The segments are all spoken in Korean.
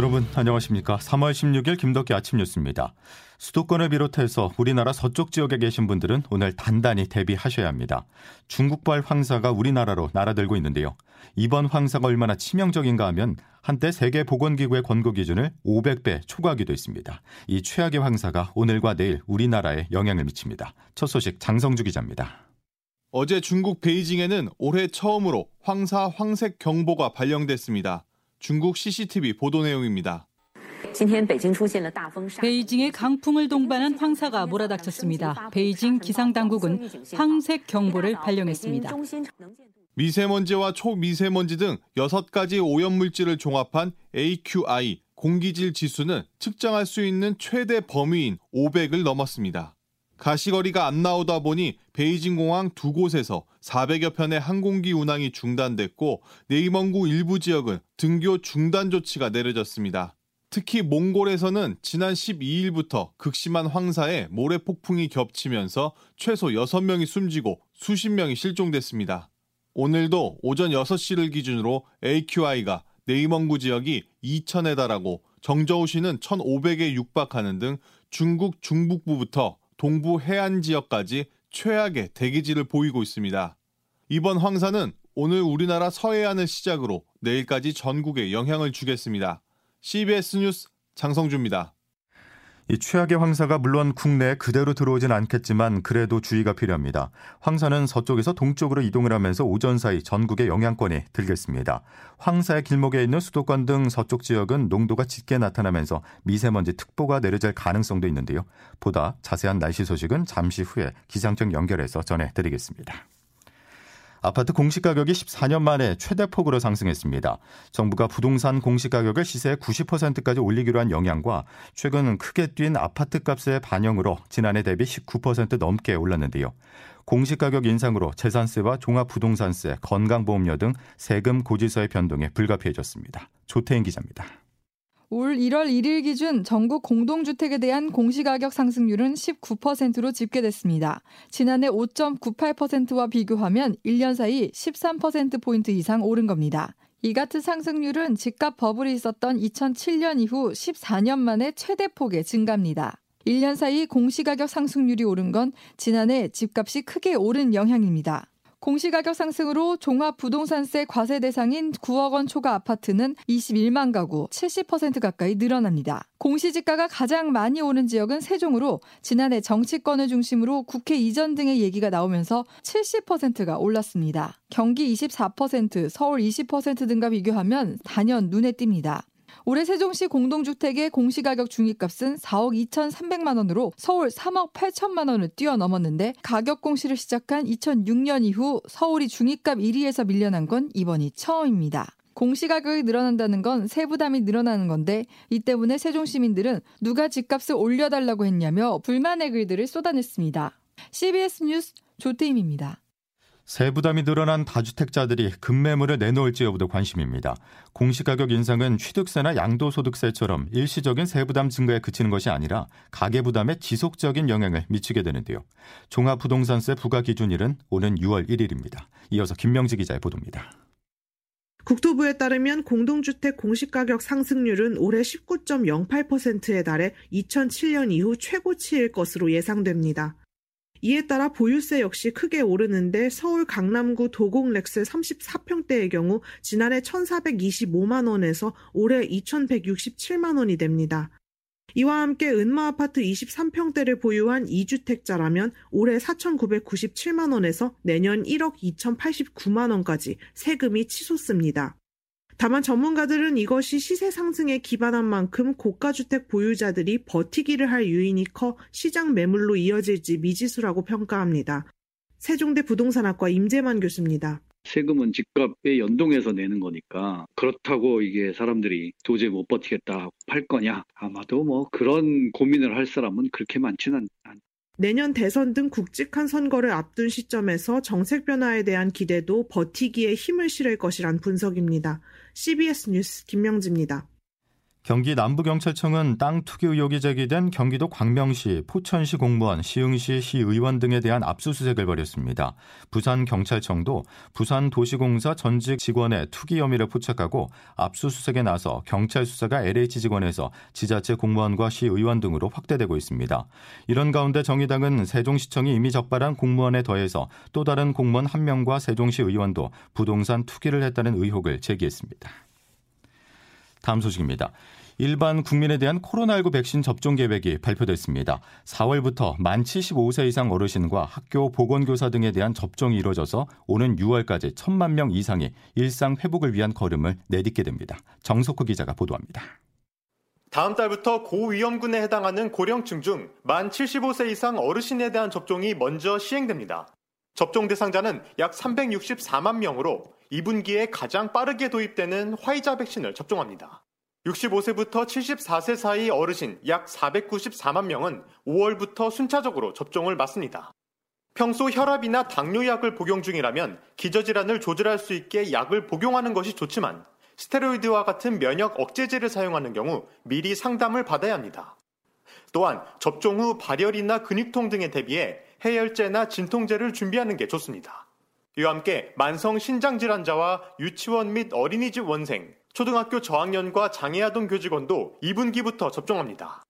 여러분 안녕하십니까? 3월 16일 김덕기 아침 뉴스입니다. 수도권을 비롯해서 우리나라 서쪽 지역에 계신 분들은 오늘 단단히 대비하셔야 합니다. 중국발 황사가 우리나라로 날아들고 있는데요. 이번 황사가 얼마나 치명적인가 하면 한때 세계보건기구의 권고 기준을 500배 초과하기도 했습니다. 이 최악의 황사가 오늘과 내일 우리나라에 영향을 미칩니다. 첫 소식 장성주 기자입니다. 어제 중국 베이징에는 올해 처음으로 황사 황색 경보가 발령됐습니다. 중국 CCTV 보도 내용입니다. 베이징에 강풍을 동반한 황사가 몰아닥쳤습니다. 베이징 기상당국은 황색 경보를 발령했습니다. 미세먼지와 초미세먼지 등 6가지 오염물질을 종합한 AQI 공기질 지수는 측정할 수 있는 최대 범위인 500을 넘었습니다. 가시거리가 안 나오다 보니 베이징 공항 두 곳에서 400여 편의 항공기 운항이 중단됐고 네이멍구 일부 지역은 등교 중단 조치가 내려졌습니다. 특히 몽골에서는 지난 12일부터 극심한 황사에 모래 폭풍이 겹치면서 최소 6명이 숨지고 수십 명이 실종됐습니다. 오늘도 오전 6시를 기준으로 AQI가 네이멍구 지역이 2,000에 달하고 정저우시는 1,500에 육박하는 등 중국 중북부부터 동부 해안 지역까지 최악의 대기질을 보이고 있습니다. 이번 황사는 오늘 우리나라 서해안을 시작으로 내일까지 전국에 영향을 주겠습니다. CBS 뉴스 장성주입니다. 이 최악의 황사가 물론 국내에 그대로 들어오진 않겠지만 그래도 주의가 필요합니다. 황사는 서쪽에서 동쪽으로 이동을 하면서 오전 사이 전국에 영향권이 들겠습니다. 황사의 길목에 있는 수도권 등 서쪽 지역은 농도가 짙게 나타나면서 미세먼지 특보가 내려질 가능성도 있는데요. 보다 자세한 날씨 소식은 잠시 후에 기상청 연결해서 전해드리겠습니다. 아파트 공시가격이 14년 만에 최대폭으로 상승했습니다. 정부가 부동산 공시가격을 시세 90%까지 올리기로 한 영향과 최근 크게 뛴 아파트 값의 반영으로 지난해 대비 19% 넘게 올랐는데요. 공시가격 인상으로 재산세와 종합부동산세, 건강보험료 등 세금 고지서의 변동에 불가피해졌습니다. 조태인 기자입니다. 올 1월 1일 기준 전국 공동주택에 대한 공시가격 상승률은 19%로 집계됐습니다. 지난해 5.98%와 비교하면 1년 사이 13%포인트 이상 오른 겁니다. 이 같은 상승률은 집값 버블이 있었던 2007년 이후 14년 만에 최대 폭의 증가입니다. 1년 사이 공시가격 상승률이 오른 건 지난해 집값이 크게 오른 영향입니다. 공시가격 상승으로 종합부동산세 과세 대상인 9억 원 초과 아파트는 21만 가구, 70% 가까이 늘어납니다. 공시지가가 가장 많이 오른 지역은 세종으로 지난해 정치권을 중심으로 국회 이전 등의 얘기가 나오면서 70%가 올랐습니다. 경기 24%, 서울 20% 등과 비교하면 단연 눈에 띕니다. 올해 세종시 공동주택의 공시가격 중위값은 4억 2,300만 원으로 서울 3억 8천만 원을 뛰어넘었는데 가격 공시를 시작한 2006년 이후 서울이 중위값 1위에서 밀려난 건 이번이 처음입니다. 공시가격이 늘어난다는 건 세부담이 늘어나는 건데 이 때문에 세종 시민들은 누가 집값을 올려달라고 했냐며 불만의 글들을 쏟아냈습니다. CBS 뉴스 조태임입니다. 세부담이 늘어난 다주택자들이 급매물을 내놓을지 여부도 관심입니다. 공시가격 인상은 취득세나 양도소득세처럼 일시적인 세부담 증가에 그치는 것이 아니라 가계부담에 지속적인 영향을 미치게 되는데요. 종합부동산세 부과 기준일은 오는 6월 1일입니다. 이어서 김명지 기자의 보도입니다. 국토부에 따르면 공동주택 공시가격 상승률은 올해 19.08%에 달해 2007년 이후 최고치일 것으로 예상됩니다. 이에 따라 보유세 역시 크게 오르는데 서울 강남구 도곡렉스 34평대의 경우 지난해 1,425만 원에서 올해 2,167만 원이 됩니다. 이와 함께 은마 아파트 23평대를 보유한 2주택자라면 올해 4,997만 원에서 내년 1억 2,089만 원까지 세금이 치솟습니다. 다만 전문가들은 이것이 시세 상승에 기반한 만큼 고가 주택 보유자들이 버티기를 할 유인이 커 시장 매물로 이어질지 미지수라고 평가합니다. 세종대 부동산학과 임재만 교수입니다. 세금은 집값에 연동해서 내는 거니까 그렇다고 이게 사람들이 도저히 못 버티겠다 팔 거냐 아마도 뭐 그런 고민을 할 사람은 그렇게 많지는 않. 내년 대선 등 굵직한 선거를 앞둔 시점에서 정책 변화에 대한 기대도 버티기에 힘을 실을 것이란 분석입니다. CBS 뉴스 김명지입니다. 경기 남부경찰청은 땅 투기 의혹이 제기된 경기도 광명시, 포천시 공무원, 시흥시 시의원 등에 대한 압수수색을 벌였습니다. 부산경찰청도 부산도시공사 전직 직원의 투기 혐의를 포착하고 압수수색에 나서 경찰 수사가 LH 직원에서 지자체 공무원과 시의원 등으로 확대되고 있습니다. 이런 가운데 정의당은 세종시청이 이미 적발한 공무원에 더해서 또 다른 공무원 한 명과 세종시 의원도 부동산 투기를 했다는 의혹을 제기했습니다. 다음 소식입니다. 일반 국민에 대한 코로나19 백신 접종 계획이 발표됐습니다. 4월부터 만 75세 이상 어르신과 학교 보건교사 등에 대한 접종이 이루어져서 오는 6월까지 1천만 명 이상이 일상 회복을 위한 걸음을 내딛게 됩니다. 정석호 기자가 보도합니다. 다음 달부터 고위험군에 해당하는 고령층 중 만 75세 이상 어르신에 대한 접종이 먼저 시행됩니다. 접종 대상자는 약 364만 명으로 2분기에 가장 빠르게 도입되는 화이자 백신을 접종합니다. 65세부터 74세 사이 어르신 약 494만 명은 5월부터 순차적으로 접종을 맞습니다. 평소 혈압이나 당뇨약을 복용 중이라면 기저질환을 조절할 수 있게 약을 복용하는 것이 좋지만 스테로이드와 같은 면역 억제제를 사용하는 경우 미리 상담을 받아야 합니다. 또한 접종 후 발열이나 근육통 등에 대비해 해열제나 진통제를 준비하는 게 좋습니다. 이와 함께 만성 신장질 환자와 유치원 및 어린이집 원생, 초등학교 저학년과 장애아동 교직원도 2분기부터 접종합니다.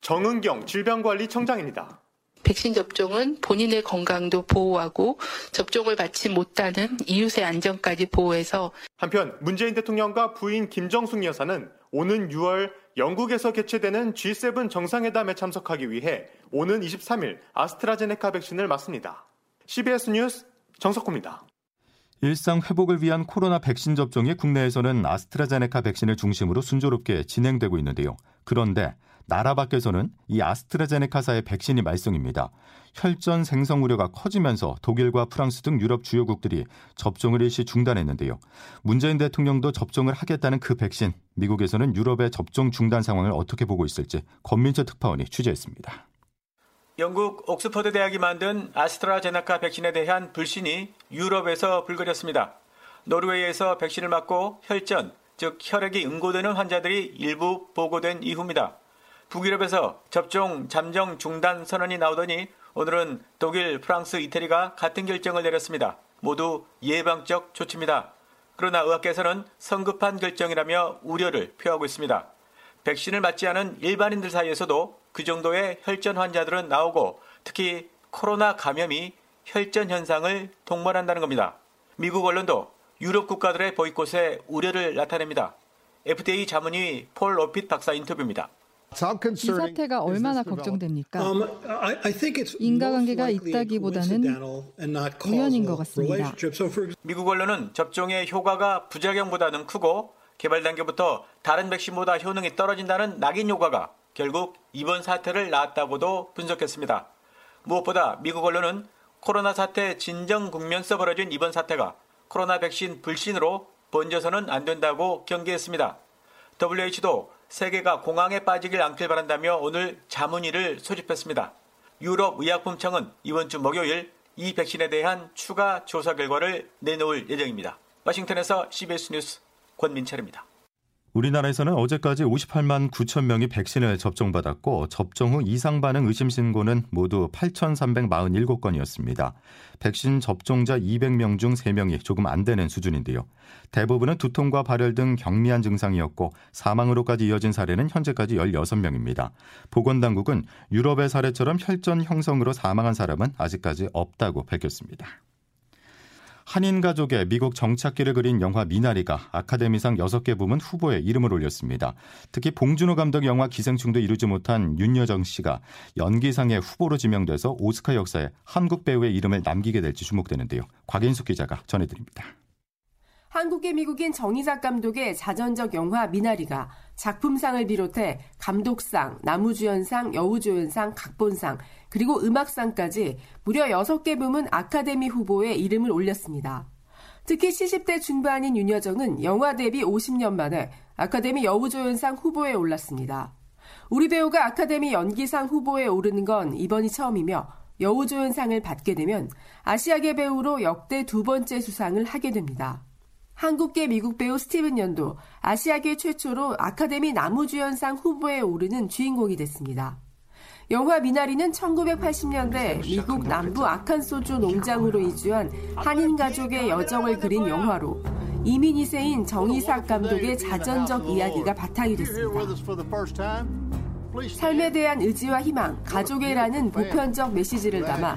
정은경 질병관리청장입니다. 백신 접종은 본인의 건강도 보호하고 접종을 받지 못하는 이웃의 안전까지 보호해서 한편 문재인 대통령과 부인 김정숙 여사는 오는 6월 영국에서 개최되는 G7 정상회담에 참석하기 위해 오는 23일 아스트라제네카 백신을 맞습니다. CBS 뉴스 정석호입니다. 일상 회복을 위한 코로나 백신 접종이 국내에서는 아스트라제네카 백신을 중심으로 순조롭게 진행되고 있는데요. 그런데 나라 밖에서는 이 아스트라제네카사의 백신이 말썽입니다. 혈전 생성 우려가 커지면서 독일과 프랑스 등 유럽 주요국들이 접종을 일시 중단했는데요. 문재인 대통령도 접종을 하겠다는 그 백신, 미국에서는 유럽의 접종 중단 상황을 어떻게 보고 있을지 권민철 특파원이 취재했습니다. 영국 옥스퍼드 대학이 만든 아스트라제네카 백신에 대한 불신이 유럽에서 불거렸습니다. 노르웨이에서 백신을 맞고 혈전, 즉 혈액이 응고되는 환자들이 일부 보고된 이후입니다. 북유럽에서 접종 잠정 중단 선언이 나오더니 오늘은 독일, 프랑스, 이태리가 같은 결정을 내렸습니다. 모두 예방적 조치입니다. 그러나 의학계에서는 성급한 결정이라며 우려를 표하고 있습니다. 백신을 맞지 않은 일반인들 사이에서도 그 정도의 혈전 환자들은 나오고 특히 코로나 감염이 혈전 현상을 동반한다는 겁니다. 미국 언론도 유럽 국가들의 보이콧에 우려를 나타냅니다. FDA 자문위 폴 오핏 박사 인터뷰입니다. 이 사태가 얼마나 걱정됩니까? 인과관계가 있다기보다는 우연인 것 같습니다. 미국 언론은 접종의 효과가 부작용보다는 크고 개발 단계부터 다른 백신보다 효능이 떨어진다는 낙인 효과가 결국 이번 사태를 낳았다고도 분석했습니다. 무엇보다 미국 언론은 코로나 사태 진정 국면서 벌어진 이번 사태가 코로나 백신 불신으로 번져서는 안 된다고 경계했습니다. WH도 세계가 공황에 빠지길 않길 바란다며 오늘 자문위를 소집했습니다. 유럽 의약품청은 이번 주 목요일 이 백신에 대한 추가 조사 결과를 내놓을 예정입니다. 워싱턴에서 CBS 뉴스 권민철입니다. 우리나라에서는 어제까지 58만 9천 명이 백신을 접종받았고 접종 후 이상 반응 의심 신고는 모두 8,347건이었습니다. 백신 접종자 200명 중 3명이 조금 안 되는 수준인데요. 대부분은 두통과 발열 등 경미한 증상이었고 사망으로까지 이어진 사례는 현재까지 16명입니다. 보건당국은 유럽의 사례처럼 혈전 형성으로 사망한 사람은 아직까지 없다고 밝혔습니다. 한인 가족의 미국 정착기를 그린 영화 미나리가 아카데미상 6개 부문 후보에 이름을 올렸습니다. 특히 봉준호 감독 영화 기생충도 이루지 못한 윤여정 씨가 연기상의 후보로 지명돼서 오스카 역사에 한국 배우의 이름을 남기게 될지 주목되는데요. 곽인숙 기자가 전해드립니다. 한국계 미국인 정희작 감독의 자전적 영화 미나리가 작품상을 비롯해 감독상, 나무주연상, 여우조연상, 각본상, 그리고 음악상까지 무려 6개 부문 아카데미 후보에 이름을 올렸습니다. 특히 70대 중반인 윤여정은 영화 데뷔 50년 만에 아카데미 여우조연상 후보에 올랐습니다. 우리 배우가 아카데미 연기상 후보에 오르는 건 이번이 처음이며 여우조연상을 받게 되면 아시아계 배우로 역대 두 번째 수상을 하게 됩니다. 한국계 미국 배우 스티븐 연도 아시아계 최초로 아카데미 나무주연상 후보에 오르는 주인공이 됐습니다. 영화 미나리는 1980년대 미국 남부 아칸소주 농장으로 이주한 한인 가족의 여정을 그린 영화로 이민 2세인 정의삭 감독의 자전적 이야기가 바탕이 됐습니다. 삶에 대한 의지와 희망, 가족애라는 보편적 메시지를 담아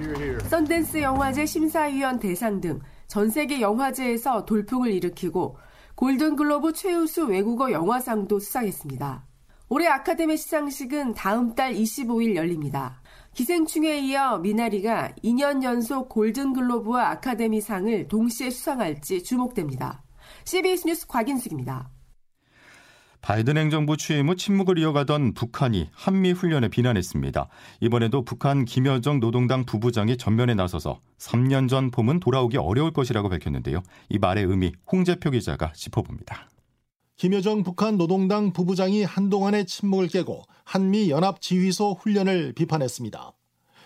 썬댄스 영화제 심사위원 대상 등 전 세계 영화제에서 돌풍을 일으키고 골든글로브 최우수 외국어 영화상도 수상했습니다. 올해 아카데미 시상식은 다음 달 25일 열립니다. 기생충에 이어 미나리가 2년 연속 골든글로브와 아카데미상을 동시에 수상할지 주목됩니다. CBS 뉴스 곽인숙입니다. 바이든 행정부 취임 후 침묵을 이어가던 북한이 한미 훈련에 비난했습니다. 이번에도 북한 김여정 노동당 부부장이 전면에 나서서 3년 전 봄은 돌아오기 어려울 것이라고 밝혔는데요. 이 말의 의미 홍재표 기자가 짚어봅니다. 김여정 북한 노동당 부부장이 한동안의 침묵을 깨고 한미 연합 지휘소 훈련을 비판했습니다.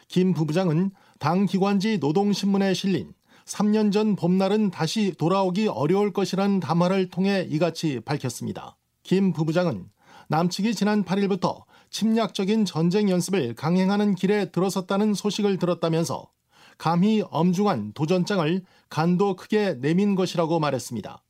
김 부부장은 당 기관지 노동신문에 실린 3년 전 봄날은 다시 돌아오기 어려울 것이라는 담화를 통해 이같이 밝혔습니다. 김 부부장은 남측이 지난 8일부터 침략적인 전쟁 연습을 강행하는 길에 들어섰다는 소식을 들었다면서 감히 엄중한 도전장을 간도 크게 내민 것이라고 말했습니다.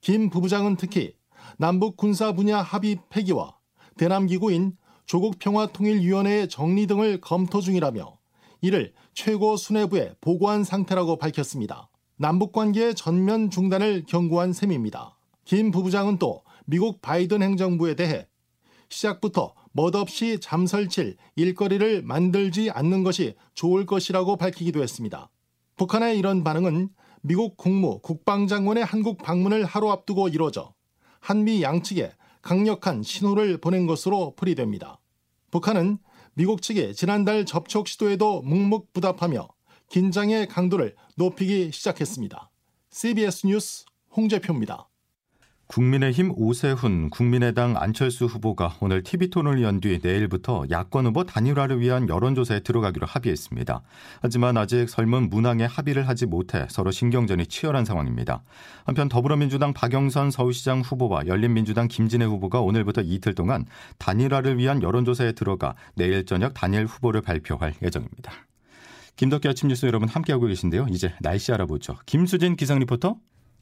김 부부장은 특히 남북 군사 분야 합의 폐기와 대남 기구인 조국 평화통일위원회의 정리 등을 검토 중이라며 이를 최고 수뇌부에 보고한 상태라고 밝혔습니다. 남북 관계의 전면 중단을 경고한 셈입니다. 김 부부장은 또 미국 바이든 행정부에 대해 시작부터 멋없이 잠설칠 일거리를 만들지 않는 것이 좋을 것이라고 밝히기도 했습니다. 북한의 이런 반응은 미국 국무 국방장관의 한국 방문을 하루 앞두고 이뤄져 한미 양측에 강력한 신호를 보낸 것으로 풀이됩니다. 북한은 미국 측의 지난달 접촉 시도에도 묵묵부답하며 긴장의 강도를 높이기 시작했습니다. CBS 뉴스 홍재표입니다. 국민의힘 오세훈, 국민의당 안철수 후보가 오늘 TV토론을 연 뒤 내일부터 야권 후보 단일화를 위한 여론조사에 들어가기로 합의했습니다. 하지만 아직 설문 문항에 합의를 하지 못해 서로 신경전이 치열한 상황입니다. 한편 더불어민주당 박영선 서울시장 후보와 열린민주당 김진애 후보가 오늘부터 이틀 동안 단일화를 위한 여론조사에 들어가 내일 저녁 단일 후보를 발표할 예정입니다. 김덕기 아침 뉴스 여러분 함께하고 계신데요. 이제 날씨 알아보죠. 김수진 기상 리포터.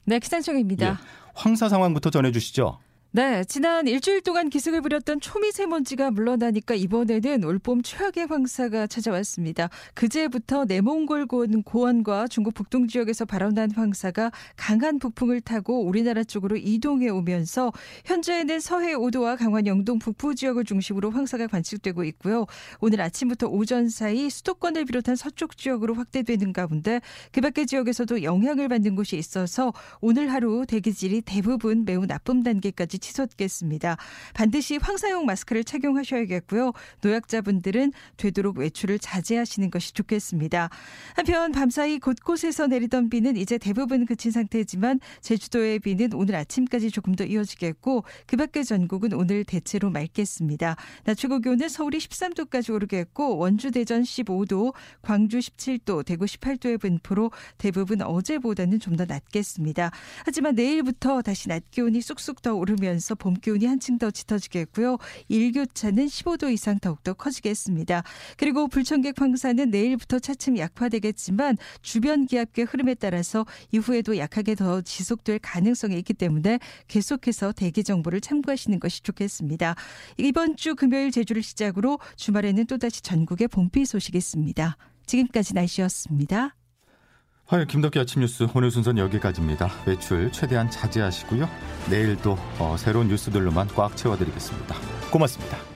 네, 기상청입니다. 예, 황사 상황부터 전해주시죠. 네, 지난 일주일 동안 기승을 부렸던 초미세먼지가 물러나니까 이번에는 올봄 최악의 황사가 찾아왔습니다. 그제부터 내몽골 고원과 중국 북동 지역에서 발원한 황사가 강한 북풍을 타고 우리나라 쪽으로 이동해 오면서 현재는 서해 5도와 강원 영동 북부 지역을 중심으로 황사가 관측되고 있고요. 오늘 아침부터 오전 사이 수도권을 비롯한 서쪽 지역으로 확대되는 가운데 그 밖의 지역에서도 영향을 받는 곳이 있어서 오늘 하루 대기질이 대부분 매우 나쁨 단계까지 치솟겠습니다. 반드시 황사용 마스크를 착용하셔야겠고요. 노약자분들은 되도록 외출을 자제하시는 것이 좋겠습니다. 한편 밤사이 곳곳에서 내리던 비는 이제 대부분 그친 상태지만 제주도의 비는 오늘 아침까지 조금 더 이어지겠고 그 밖의 전국은 오늘 대체로 맑겠습니다. 낮 최고 기온은 서울이 13도까지 오르겠고 원주 대전 15도, 광주 17도, 대구 18도의 분포로 대부분 어제보다는 좀 더 낮겠습니다. 하지만 내일부터 다시 낮 기온이 쑥쑥 더 오르면 오면서 봄 기온이 한층 더 짙어지겠고요. 일교차는 15도 이상 더욱더 커지겠습니다. 그리고 불청객 황사는 내일부터 차츰 약화되겠지만 주변 기압계 흐름에 따라서 이후에도 약하게 더 지속될 가능성이 있기 때문에 계속해서 대기 정보를 참고하시는 것이 좋겠습니다. 이번 주 금요일 제주를 시작으로 주말에는 또다시 전국에 봄비 소식이 있습니다. 지금까지 날씨였습니다. 화요일 김덕기 아침 뉴스 오늘 순서는 여기까지입니다. 외출 최대한 자제하시고요. 내일 또 어, 새로운 뉴스들로만 꽉 채워드리겠습니다. 고맙습니다.